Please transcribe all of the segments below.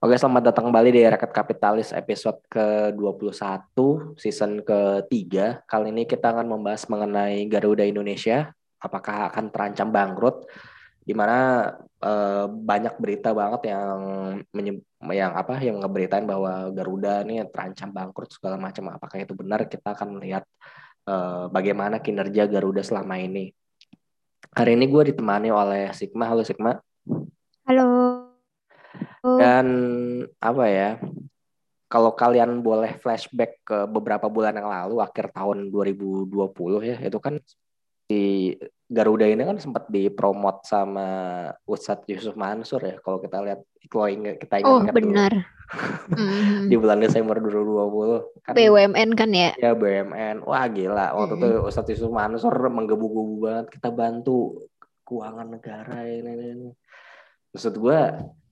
Oke, selamat datang kembali di Rakyat Kapitalis episode ke-21, season ke-3. Kali ini kita akan membahas mengenai Garuda Indonesia, apakah akan terancam bangkrut, di mana eh, banyak berita banget yang yang apa yang ngeberitain bahwa Garuda ini terancam bangkrut segala macam. Apakah itu benar? Kita akan melihat eh, bagaimana kinerja Garuda selama ini. Hari ini gue ditemani oleh Sigma. Halo Sigma. Halo. Dan apa ya? Kalau kalian boleh flashback ke beberapa bulan yang lalu, akhir tahun 2020 ya, itu kan si Garuda ini kan sempat dipromot sama Ustadz Yusuf Mansur ya. Kalau kita lihat, kalau ingat kita ingat Oh, benar. mm. di bulan Desember 2020 kan BUMN kan ya? Ya BUMN. Wah gila. Waktu itu Ustadz Yusuf Mansur menggebu-gebu banget kita bantu keuangan negara ini. ini. Maksud gue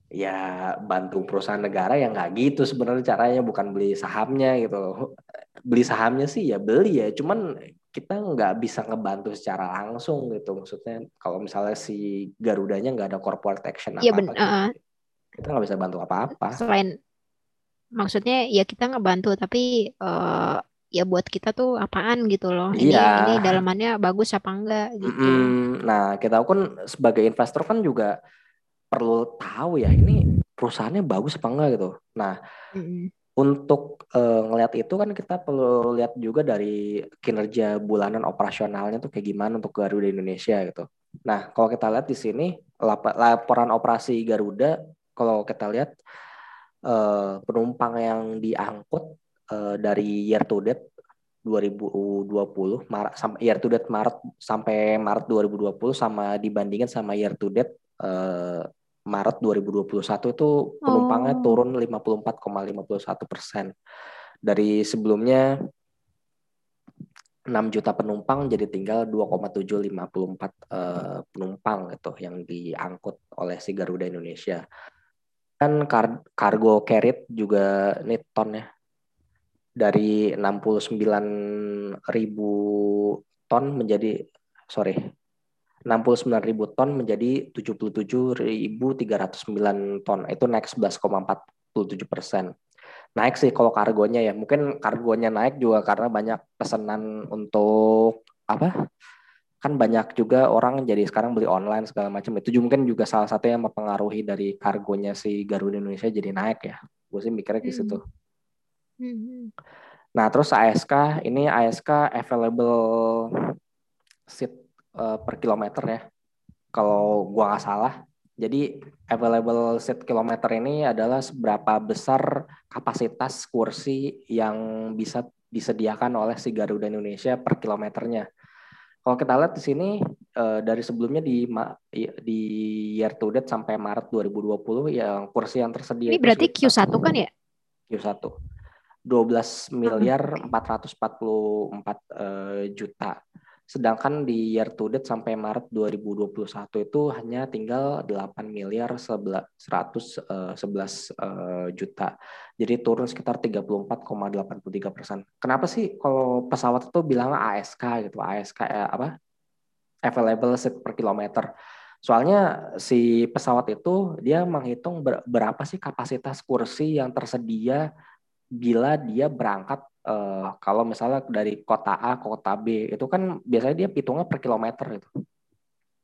ya bantu perusahaan negara yang nggak gitu sebenarnya caranya bukan beli sahamnya gitu beli sahamnya sih ya beli ya cuman kita nggak bisa ngebantu secara langsung gitu. Maksudnya kalau misalnya si Garudanya nggak ada corporate action ya, apa apa uh, kita nggak bisa bantu apa-apa. Selain maksudnya ya kita ngebantu tapi uh, ya buat kita tuh apaan gitu loh. Ini iya. ini dalamannya bagus apa enggak gitu. Mm -hmm. nah kita pun sebagai investor kan juga perlu tahu ya ini perusahaannya bagus apa enggak gitu. Nah, mm-hmm. untuk uh, ngelihat itu kan kita perlu lihat juga dari kinerja bulanan operasionalnya tuh kayak gimana untuk Garuda Indonesia gitu. Nah, kalau kita lihat di sini lap- laporan operasi Garuda, kalau kita lihat uh, penumpang yang diangkut uh, dari year to date 2020 Maret sampai year to date Maret sampai Maret 2020 sama dibandingin sama year to date Maret 2021 itu penumpangnya oh. turun 54,51 persen. Dari sebelumnya 6 juta penumpang jadi tinggal 2,754 uh, penumpang itu yang diangkut oleh si Garuda Indonesia. Kan kar cargo carried juga ini ton ya. Dari 69 ribu ton menjadi sorry 69 ribu ton menjadi 77.309 ton. Itu naik 11,47 persen. Naik sih kalau kargonya ya. Mungkin kargonya naik juga karena banyak pesanan untuk apa? Kan banyak juga orang jadi sekarang beli online segala macam. Itu juga mungkin juga salah satu yang mempengaruhi dari kargonya si Garuda Indonesia jadi naik ya. Gue sih mikirnya di situ. Hmm. Nah, terus ASK ini ASK available seat uh, per kilometer ya. Kalau gua nggak salah. Jadi available seat kilometer ini adalah seberapa besar kapasitas kursi yang bisa disediakan oleh si Garuda Indonesia per kilometernya. Kalau kita lihat di sini uh, dari sebelumnya di di year to date sampai Maret 2020 yang kursi yang tersedia Ini berarti Q1 kan ya? Q1. 12 miliar 444 uh, juta. Sedangkan di year to date sampai Maret 2021 itu hanya tinggal 8 miliar 111 uh, uh, juta. Jadi turun sekitar 34,83 persen. Kenapa sih kalau pesawat itu bilang ASK gitu, ASK eh, apa? Available seat per kilometer. Soalnya si pesawat itu dia menghitung berapa sih kapasitas kursi yang tersedia bila dia berangkat uh, kalau misalnya dari kota A ke kota B itu kan biasanya dia hitungnya per kilometer itu.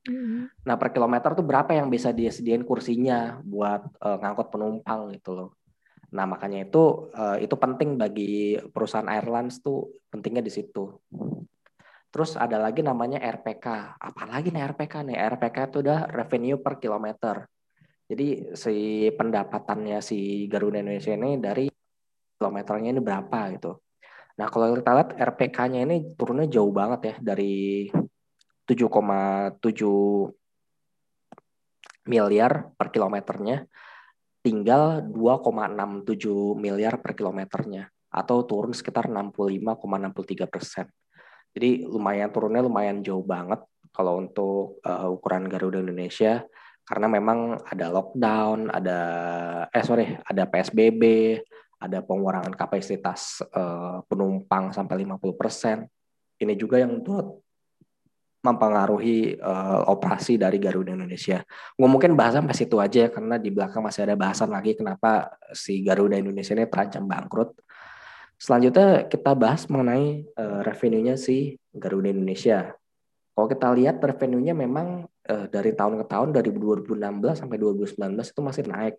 Mm-hmm. Nah per kilometer tuh berapa yang bisa dia sediain kursinya buat uh, ngangkut penumpang gitu loh. Nah makanya itu uh, itu penting bagi perusahaan airlines tuh pentingnya di situ. Terus ada lagi namanya RPK. Apalagi nih RPK nih? RPK itu udah revenue per kilometer. Jadi si pendapatannya si Garuda Indonesia ini dari kilometernya ini berapa gitu. Nah kalau kita lihat RPK-nya ini turunnya jauh banget ya dari 7,7 miliar per kilometernya tinggal 2,67 miliar per kilometernya atau turun sekitar 65,63 persen. Jadi lumayan turunnya lumayan jauh banget kalau untuk uh, ukuran Garuda Indonesia karena memang ada lockdown, ada eh sorry, ada PSBB, ada pengurangan kapasitas uh, penumpang sampai 50%. Ini juga yang membuat mempengaruhi uh, operasi dari Garuda Indonesia. Mungkin bahas sampai situ aja ya karena di belakang masih ada bahasan lagi kenapa si Garuda Indonesia ini terancam bangkrut. Selanjutnya kita bahas mengenai uh, revenue-nya si Garuda Indonesia. Kalau kita lihat revenue-nya memang uh, dari tahun ke tahun dari 2016 sampai 2019 itu masih naik.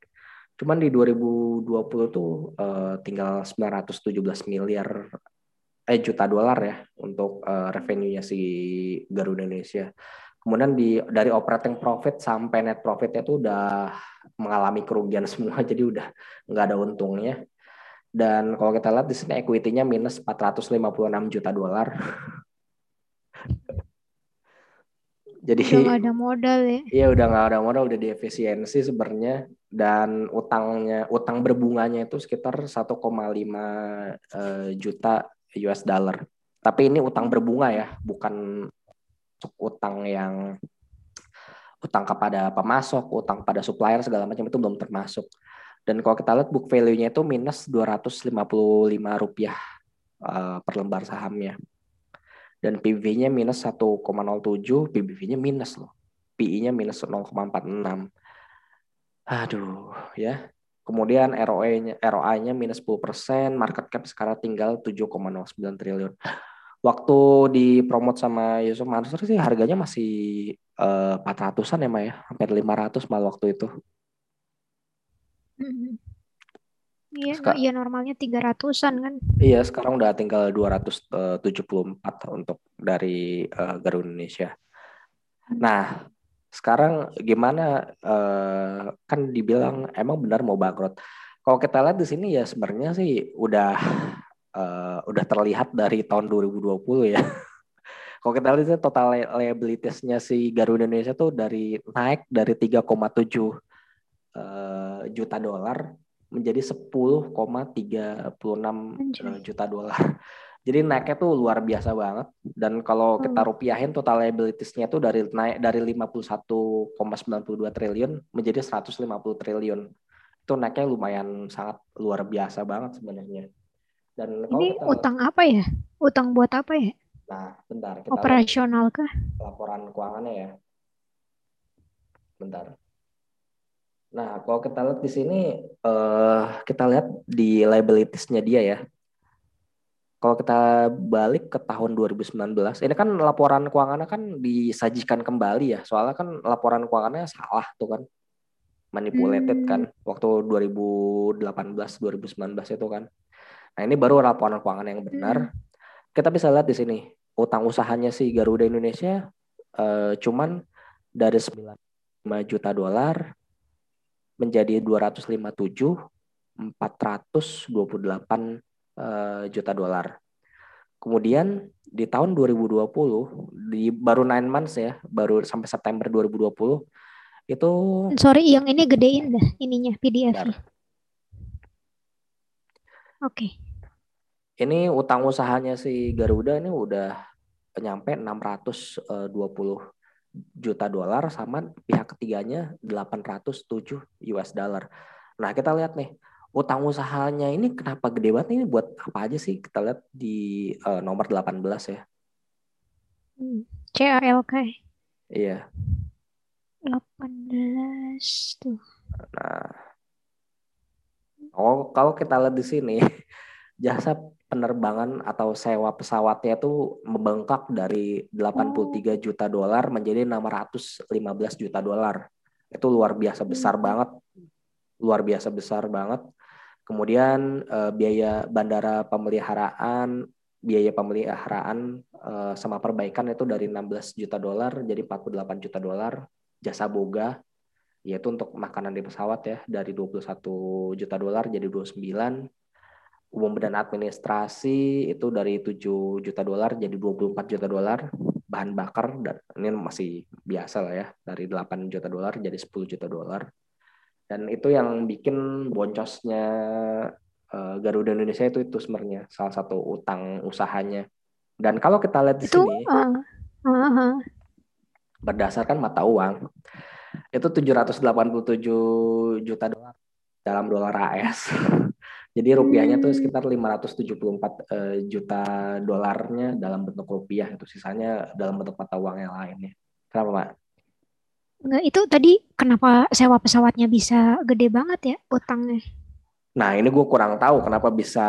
Cuman di 2020 tuh uh, tinggal 917 miliar eh juta dolar ya untuk uh, revenue-nya si Garuda Indonesia. Kemudian di dari operating profit sampai net profitnya itu udah mengalami kerugian semua, jadi udah nggak ada untungnya. Dan kalau kita lihat di sini equity-nya minus 456 juta dolar. jadi udah gak ada modal ya? Iya udah nggak ada modal, udah diefisiensi sebenarnya dan utangnya utang berbunganya itu sekitar 1,5 uh, juta US dollar. Tapi ini utang berbunga ya, bukan utang yang utang kepada pemasok, utang pada supplier segala macam itu belum termasuk. Dan kalau kita lihat book value-nya itu minus 255 rupiah uh, per lembar sahamnya. Dan PBV-nya minus 1,07, PBV-nya minus loh. PI-nya minus 0,46. Aduh, ya. Kemudian ROI-nya ROI-nya minus 10%, market cap sekarang tinggal 7,09 triliun. Waktu dipromot sama Yusuf Mansur sih harganya masih uh, 400-an ya, Maya. Hampir 500 malah waktu itu. Iya, Sek iya normalnya 300-an kan. Iya, sekarang udah tinggal 274 untuk dari uh, Garuda Indonesia. Nah, sekarang gimana uh, kan dibilang emang benar mau bangkrut. Kalau kita lihat di sini ya sebenarnya sih udah uh, udah terlihat dari tahun 2020 ya. Kalau kita lihat total liabilitiesnya si Garuda Indonesia tuh dari naik dari 3,7 uh, eh, juta dolar menjadi 10,36 juta dolar. Jadi naiknya tuh luar biasa banget. Dan kalau kita hmm. rupiahin total liabilitiesnya tuh dari naik dari 51,92 triliun menjadi 150 triliun. Itu naiknya lumayan sangat luar biasa banget sebenarnya. Dan ini kita, utang apa ya? Utang buat apa ya? Nah, bentar. Kita Operasional kah? Laporan keuangannya ya. Bentar. Nah, kalau kita lihat di sini, uh, kita lihat di liabilitiesnya dia ya kalau kita balik ke tahun 2019, ini kan laporan keuangannya kan disajikan kembali ya. Soalnya kan laporan keuangannya salah tuh kan. Manipulated kan hmm. waktu 2018 2019 itu kan. Nah, ini baru laporan keuangan yang benar. Hmm. Kita bisa lihat di sini utang usahanya si Garuda Indonesia uh, cuman dari 95 juta dolar menjadi 257 428 uh, juta dolar. Kemudian di tahun 2020 di baru nine months ya, baru sampai September 2020 itu Sorry, yang ini gedein dah ininya PDF. Oke. Okay. Ini utang usahanya si Garuda ini udah nyampe 620 juta dolar sama pihak ketiganya 807 US dollar. Nah, kita lihat nih utang usahanya ini kenapa gede banget ini buat apa aja sih kita lihat di uh, nomor 18 ya. Hmm. CALK. Iya. 18 tuh. Nah. Oh, kalau kita lihat di sini jasa penerbangan atau sewa pesawatnya itu membengkak dari 83 oh. juta dolar menjadi 615 juta dolar. Itu luar biasa besar hmm. banget. Luar biasa besar banget. Kemudian uh, biaya bandara pemeliharaan, biaya pemeliharaan uh, sama perbaikan itu dari 16 juta dolar jadi 48 juta dolar. Jasa boga yaitu untuk makanan di pesawat ya dari 21 juta dolar jadi 29 umum dan administrasi itu dari 7 juta dolar jadi 24 juta dolar bahan bakar dan ini masih biasa lah ya dari 8 juta dolar jadi 10 juta dolar dan itu yang bikin boncosnya uh, Garuda Indonesia itu itu sebenarnya salah satu utang usahanya dan kalau kita lihat di itu, sini uh, uh, uh. berdasarkan mata uang itu 787 juta dolar dalam dolar AS Jadi rupiahnya tuh sekitar 574 uh, juta dolarnya dalam bentuk rupiah itu sisanya dalam bentuk mata uang yang lainnya. Kenapa, Mak? Enggak, itu tadi kenapa sewa pesawatnya bisa gede banget ya utangnya? Nah, ini gue kurang tahu kenapa bisa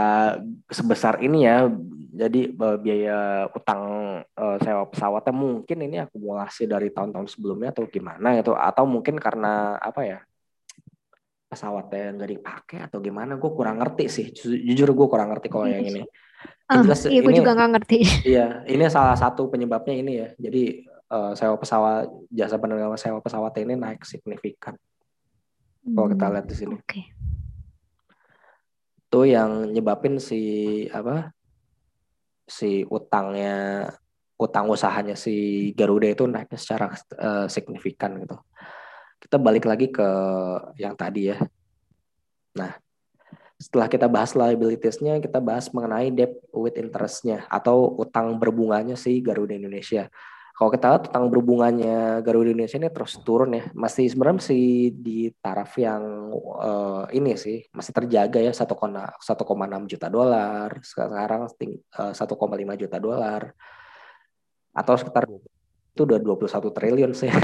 sebesar ini ya. Jadi biaya utang uh, sewa pesawatnya mungkin ini akumulasi dari tahun-tahun sebelumnya atau gimana gitu. Atau mungkin karena apa ya pesawatnya nggak dipakai atau gimana. Gue kurang ngerti sih. Jujur gue kurang ngerti kalau yang ini. Uh, jelas iya, gue juga nggak ngerti. Iya ini salah satu penyebabnya ini ya. Jadi uh, sewa pesawat jasa penerbangan sewa pesawat ini naik signifikan. Hmm. Kalau kita hmm, lihat di sini. Okay. Itu yang nyebabin si apa? Si utangnya utang usahanya si Garuda itu naiknya secara uh, signifikan gitu. Kita balik lagi ke yang tadi ya. Nah, setelah kita bahas liabilitiesnya, kita bahas mengenai debt with interest-nya atau utang berbunganya si Garuda Indonesia kalau kita lihat tentang berhubungannya Garuda Indonesia ini terus turun ya. Masih sebenarnya masih di taraf yang uh, ini sih masih terjaga ya 1,6 juta dolar. Sekarang uh, 1,5 juta dolar. Atau sekitar itu udah 21 triliun sih.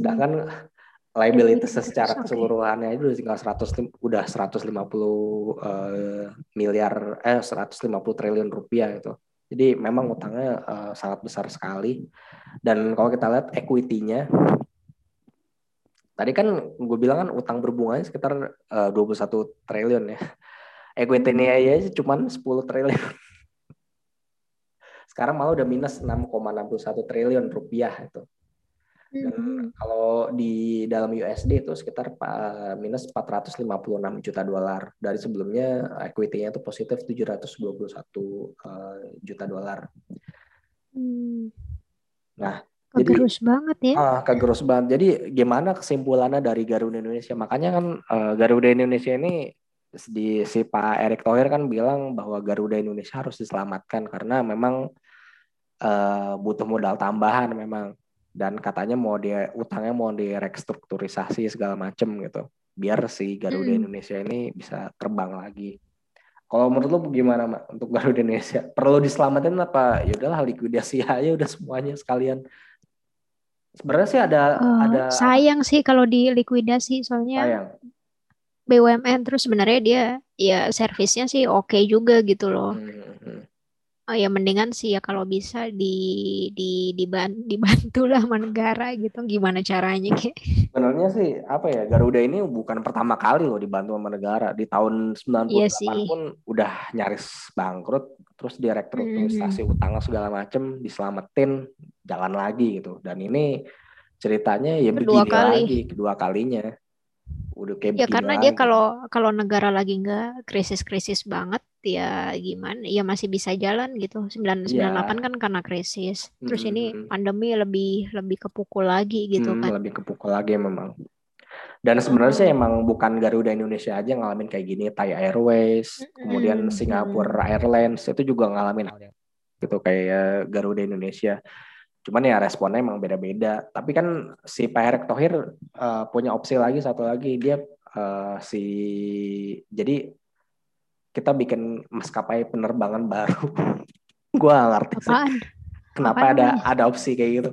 Sedangkan liabilities secara keseluruhannya itu tinggal 100 udah 150 uh, miliar eh 150 triliun rupiah itu jadi memang utangnya uh, sangat besar sekali. Dan kalau kita lihat equity-nya, tadi kan gue bilang kan utang berbunganya sekitar uh, 21 triliun ya. Equity-nya aja cuma 10 triliun. Sekarang malah udah minus 6,61 triliun rupiah itu. Dan hmm. kalau di dalam USD itu sekitar minus 456 juta dolar. Dari sebelumnya equity-nya itu positif 721 uh, juta dolar. Hmm. Nah, kegerus jadi, banget ya. Ah, kegerus banget. Jadi gimana kesimpulannya dari Garuda Indonesia? Makanya kan uh, Garuda Indonesia ini di si Pak Erick Thohir kan bilang bahwa Garuda Indonesia harus diselamatkan karena memang uh, butuh modal tambahan memang dan katanya mau dia utangnya mau direkstrukturisasi segala macem gitu biar si Garuda hmm. Indonesia ini bisa terbang lagi. Kalau menurut lo gimana mak untuk Garuda Indonesia? Perlu diselamatin apa? Ya udahlah likuidasi aja udah semuanya sekalian. Sebenarnya sih ada uh, ada sayang sih kalau di likuidasi soalnya sayang. BUMN terus sebenarnya dia ya servisnya sih oke okay juga gitu loh. Hmm. Oh ya mendingan sih ya kalau bisa di di diban, dibantu lah sama negara gitu gimana caranya kayak. Sebenarnya sih apa ya Garuda ini bukan pertama kali loh dibantu sama negara. Di tahun 98 iya pun udah nyaris bangkrut terus direktur mm-hmm. utang segala macem diselamatin jalan lagi gitu. Dan ini ceritanya ya kedua begini kali. lagi kedua kalinya udah kayak ya karena dia kalau kalau negara lagi nggak krisis-krisis banget ya gimana ya masih bisa jalan gitu 998 ya. kan karena krisis terus hmm. ini pandemi lebih lebih kepukul lagi gitu hmm, kan lebih kepukul lagi memang dan sebenarnya sih emang bukan Garuda Indonesia aja ngalamin kayak gini Thai Airways hmm. kemudian Singapore hmm. Airlines itu juga ngalamin hal yang gitu kayak Garuda Indonesia Cuman ya responnya emang beda-beda. Tapi kan si Pak Erick Thohir uh, punya opsi lagi satu lagi dia uh, si jadi kita bikin maskapai penerbangan baru. Gua ngerti sih. Kenapa Apaan ada ada opsi kayak gitu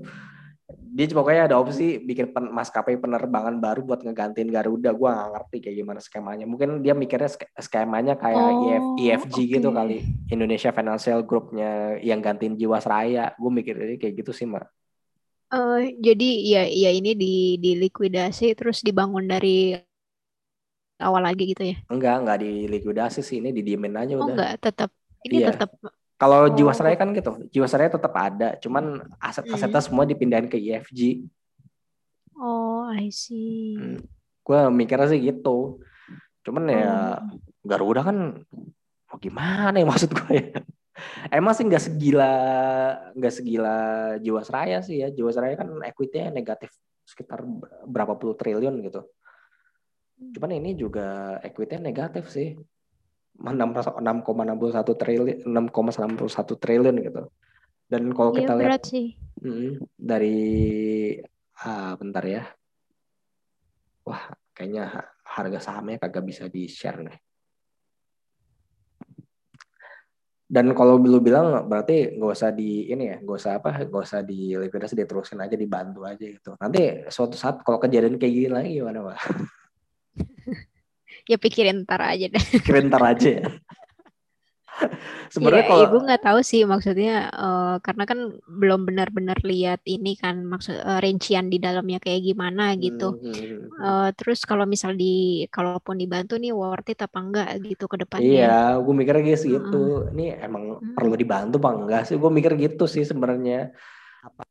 dia pokoknya ada opsi bikin pen, maskapai penerbangan baru buat ngegantiin Garuda. Gua gak ngerti kayak gimana skemanya. Mungkin dia mikirnya skemanya kayak oh, EF, EFG okay. gitu kali. Indonesia Financial Groupnya yang gantiin Jiwasraya. Gue mikirnya kayak gitu sih, Mak. Uh, jadi ya ya ini di dilikuidasi terus dibangun dari awal lagi gitu ya? Enggak, enggak dilikuidasi sih. Ini didiemin aja oh, udah. enggak, tetap ini iya. tetap kalau oh. Jiwasraya kan gitu, Jiwasraya tetap ada, cuman aset-asetnya hmm. semua dipindahin ke IFG. Oh, I see. Hmm. Gue mikirnya sih gitu. Cuman ya oh. Garuda kan mau gimana ya maksud gue ya. Emang sih nggak segila nggak segila Jiwasraya sih ya. Jiwasraya kan equity-nya negatif sekitar berapa puluh triliun gitu. Cuman ini juga equity-nya negatif sih. 6,61 triliun 6,61 triliun gitu. Dan kalau iya, kita lihat sih. Dari ah bentar ya. Wah, kayaknya harga sahamnya kagak bisa di share nih. Dan kalau lu bilang berarti nggak usah di ini ya, nggak usah apa, nggak usah di likuidasi diterusin aja dibantu aja gitu. Nanti suatu saat kalau kejadian kayak gini lagi gimana pak? ya pikirin ntar aja deh. Pikirin ntar aja ya. Sebenarnya ya, kalau ibu nggak tahu sih maksudnya uh, karena kan belum benar-benar lihat ini kan maksud uh, rincian di dalamnya kayak gimana gitu. Hmm. Uh, terus kalau misal di kalaupun dibantu nih worth it apa enggak gitu ke depannya. Iya, gue mikir gitu. Uh -uh. Ini emang hmm. perlu dibantu apa enggak sih? Gue mikir gitu sih sebenarnya. Apa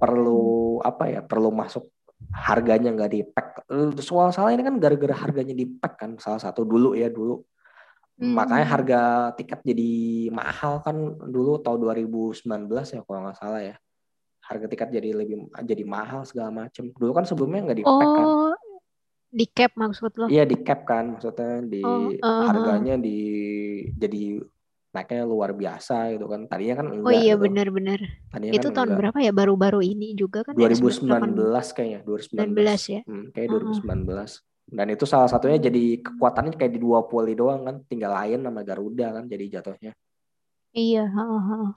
perlu hmm. apa ya? Perlu masuk harganya nggak di pack. Soal salah ini kan gara-gara harganya di pack kan salah satu dulu ya dulu Hmm. Makanya harga tiket jadi mahal kan dulu tahun 2019 ya kalau nggak salah ya. Harga tiket jadi lebih jadi mahal segala macam. Dulu kan sebelumnya nggak di oh, kan. Di cap maksud lo? Iya di cap kan maksudnya di oh, uh, harganya di jadi naiknya luar biasa gitu kan. Tadinya kan enggak. Oh iya gitu. benar-benar. Itu kan tahun enggak. berapa ya? Baru-baru ini juga kan? 2019 ya, kayaknya. 2019. 2019 ya. Hmm, kayak uh -huh. 2019. Dan itu salah satunya jadi kekuatannya kayak di dua poli doang kan, tinggal Lion sama Garuda kan jadi jatuhnya. Iya. Uh, uh.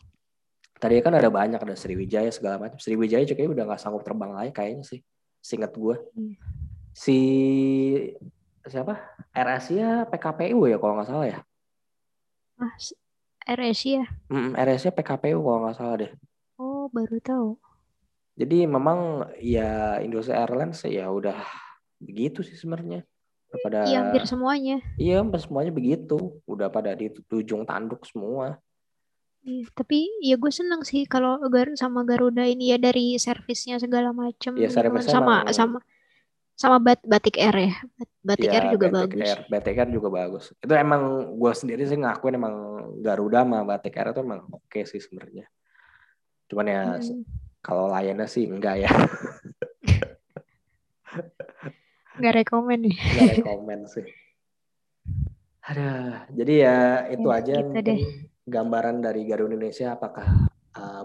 Tadi kan ada banyak ada Sriwijaya segala macam. Sriwijaya juga udah nggak sanggup terbang lagi kayaknya sih, singkat gue. Iya. Si siapa? Air Asia PKPU ya kalau nggak salah ya. Air Asia. Mm, Asia PKPU kalau nggak salah deh. Oh baru tahu. Jadi memang ya Indonesia Airlines ya udah begitu sih sebenarnya pada iya hampir semuanya iya hampir semuanya begitu udah pada di ujung tanduk semua iya, tapi ya gue seneng sih kalau Gar sama Garuda ini ya dari servisnya segala macem iya, kan. sama emang... sama sama bat batik air ya batik ya, air juga batik bagus air. batik air juga bagus itu emang gue sendiri sih ngakuin emang Garuda sama batik air itu emang oke okay sih sebenarnya cuman ya hmm. kalau layannya sih enggak ya Gak rekomen nih. Gak rekomen sih. Ada. Jadi ya itu ya, aja gitu deh. gambaran dari Garuda Indonesia apakah uh,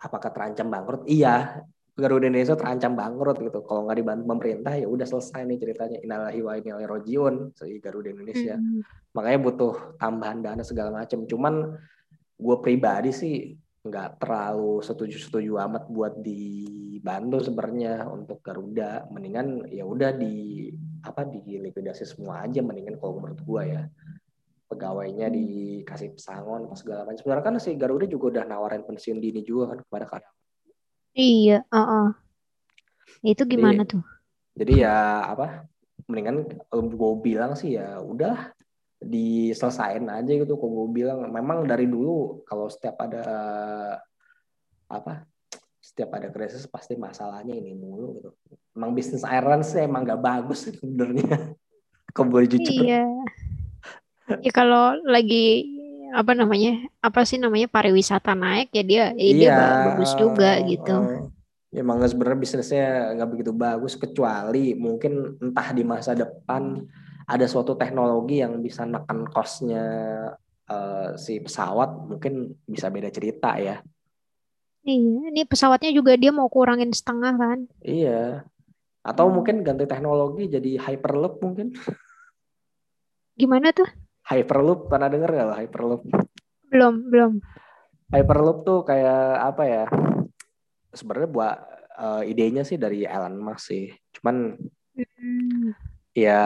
apakah terancam bangkrut? Iya, Garuda Indonesia terancam bangkrut gitu. Kalau nggak dibantu pemerintah ya udah selesai nih ceritanya. Inalahi wa inalahi rojiun si Garuda Indonesia. Hmm. Makanya butuh tambahan dana segala macam. Cuman gue pribadi sih nggak terlalu setuju-setuju amat buat dibantu sebenarnya untuk Garuda mendingan ya udah di apa di likuidasi semua aja mendingan kalau menurut gua ya pegawainya hmm. dikasih pesangon pas segala macam sebenarnya kan si Garuda juga udah nawarin pensiun dini juga kan kepada karyawan iya uh -uh. itu gimana jadi, tuh? jadi ya apa mendingan gue bilang sih ya udah diselesain aja gitu kok gue bilang. Memang dari dulu kalau setiap ada apa setiap ada krisis pasti masalahnya ini mulu gitu. Emang bisnis airline sih emang gak bagus sebenarnya. Kok boleh jujur. Iya. Ya kalau lagi apa namanya apa sih namanya pariwisata naik ya dia ya iya, dia bagus juga gitu ya emang sebenarnya bisnisnya nggak begitu bagus kecuali mungkin entah di masa depan ada suatu teknologi yang bisa neken costnya uh, si pesawat mungkin bisa beda cerita ya. Iya, ini pesawatnya juga dia mau kurangin setengah kan? Iya. Atau hmm. mungkin ganti teknologi jadi hyperloop mungkin. Gimana tuh? Hyperloop, pernah denger gak lo hyperloop? Belum, belum. Hyperloop tuh kayak apa ya? Sebenarnya buat uh, idenya sih dari Elon Musk sih. Cuman hmm ya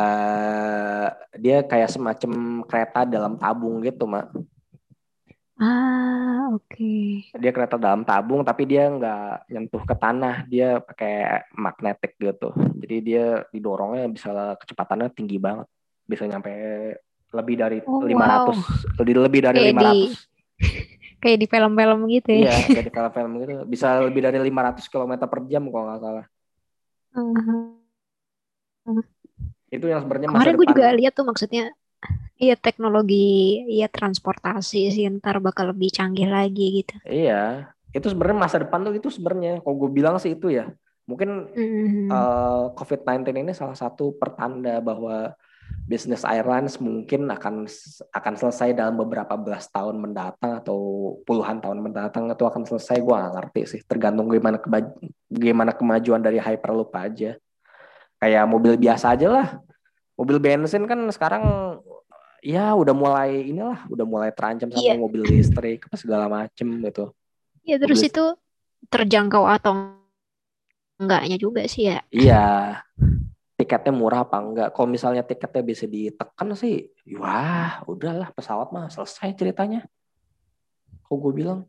dia kayak semacam kereta dalam tabung gitu mak ah oke okay. dia kereta dalam tabung tapi dia nggak nyentuh ke tanah dia pakai magnetik gitu jadi dia didorongnya bisa kecepatannya tinggi banget bisa nyampe lebih dari oh, 500 wow. lebih lebih dari kayak 500 di, kayak di film-film gitu ya iya kayak di film-film gitu bisa lebih dari 500 km per jam kalau nggak salah uh -huh itu yang sebenarnya kemarin gue juga lihat tuh maksudnya Iya teknologi, iya transportasi sih ntar bakal lebih canggih lagi gitu. Iya, itu sebenarnya masa depan tuh itu sebenarnya. Kalau gue bilang sih itu ya, mungkin mm-hmm. uh, eh, COVID-19 ini salah satu pertanda bahwa bisnis airlines mungkin akan akan selesai dalam beberapa belas tahun mendatang atau puluhan tahun mendatang itu akan selesai. Gue gak ngerti sih, tergantung gimana keba- gimana kemajuan dari Hyperloop aja. kayak mobil biasa aja lah mobil bensin kan sekarang ya udah mulai inilah udah mulai terancam sama yeah. mobil listrik apa segala macem gitu ya terus mobil... itu terjangkau atau enggaknya juga sih ya iya tiketnya murah apa enggak kalau misalnya tiketnya bisa ditekan sih wah udahlah pesawat mah selesai ceritanya kok gue bilang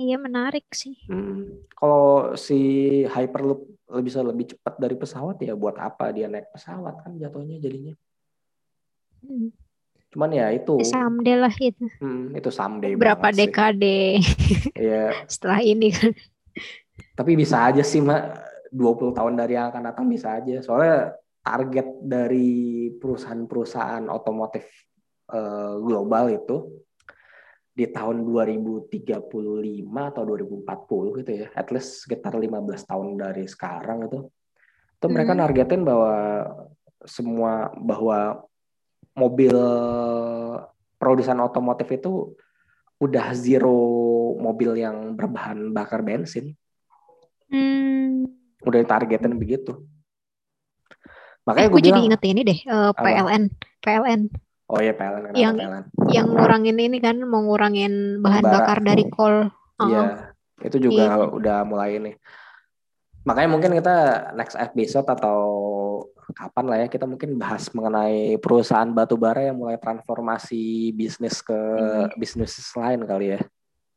Iya menarik sih. Hmm, kalau si Hyperloop bisa lebih cepat dari pesawat ya buat apa dia naik pesawat kan jatuhnya jadinya. Hmm. Cuman ya itu. Someday lah itu. Hmm, itu someday. Berapa dekade? Iya. Setelah ini kan. Tapi bisa aja sih mak 20 tahun dari yang akan datang bisa aja. Soalnya target dari perusahaan-perusahaan otomotif uh, global itu di tahun 2035 atau 2040 gitu ya, at least sekitar 15 tahun dari sekarang itu, itu hmm. mereka nargetin bahwa semua bahwa mobil produsen otomotif itu udah zero mobil yang berbahan bakar bensin. Hmm. Udah ditargetin begitu. Makanya eh, gue jadi inget ini deh, uh, PLN, apa? PLN Oh iya PLN yang PLN? yang ngurangin ini kan mau ngurangin bahan Bara. bakar dari kol. Iya, uh itu juga iya. udah mulai ini. Makanya mungkin kita next episode atau kapan lah ya kita mungkin bahas mengenai perusahaan batu bara yang mulai transformasi bisnis ke hmm. bisnis lain kali ya.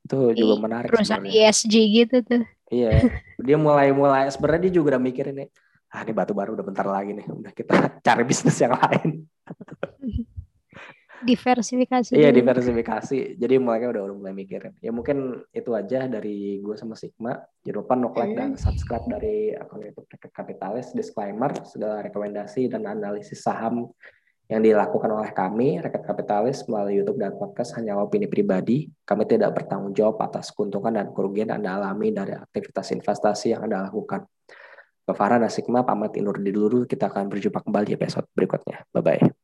Itu juga menarik. Perusahaan sebenarnya. ESG gitu tuh. Iya, dia mulai mulai sebenarnya dia juga udah mikirin nih. Ah ini batu bara udah bentar lagi nih, udah kita cari bisnis yang lain. diversifikasi iya diversifikasi. Jadi mereka udah udah mulai mikirin. Ya mungkin itu aja dari gue sama Sigma. Jangan lupa no like dan subscribe dari akun YouTube Kapitalis. Disclaimer segala rekomendasi dan analisis saham yang dilakukan oleh kami Rakyat Kapitalis melalui YouTube dan podcast hanya opini pribadi. Kami tidak bertanggung jawab atas keuntungan dan kerugian anda alami dari aktivitas investasi yang anda lakukan. Bapak Farhan dan Sigma pamit undur diri dulu. Kita akan berjumpa kembali episode berikutnya. Bye bye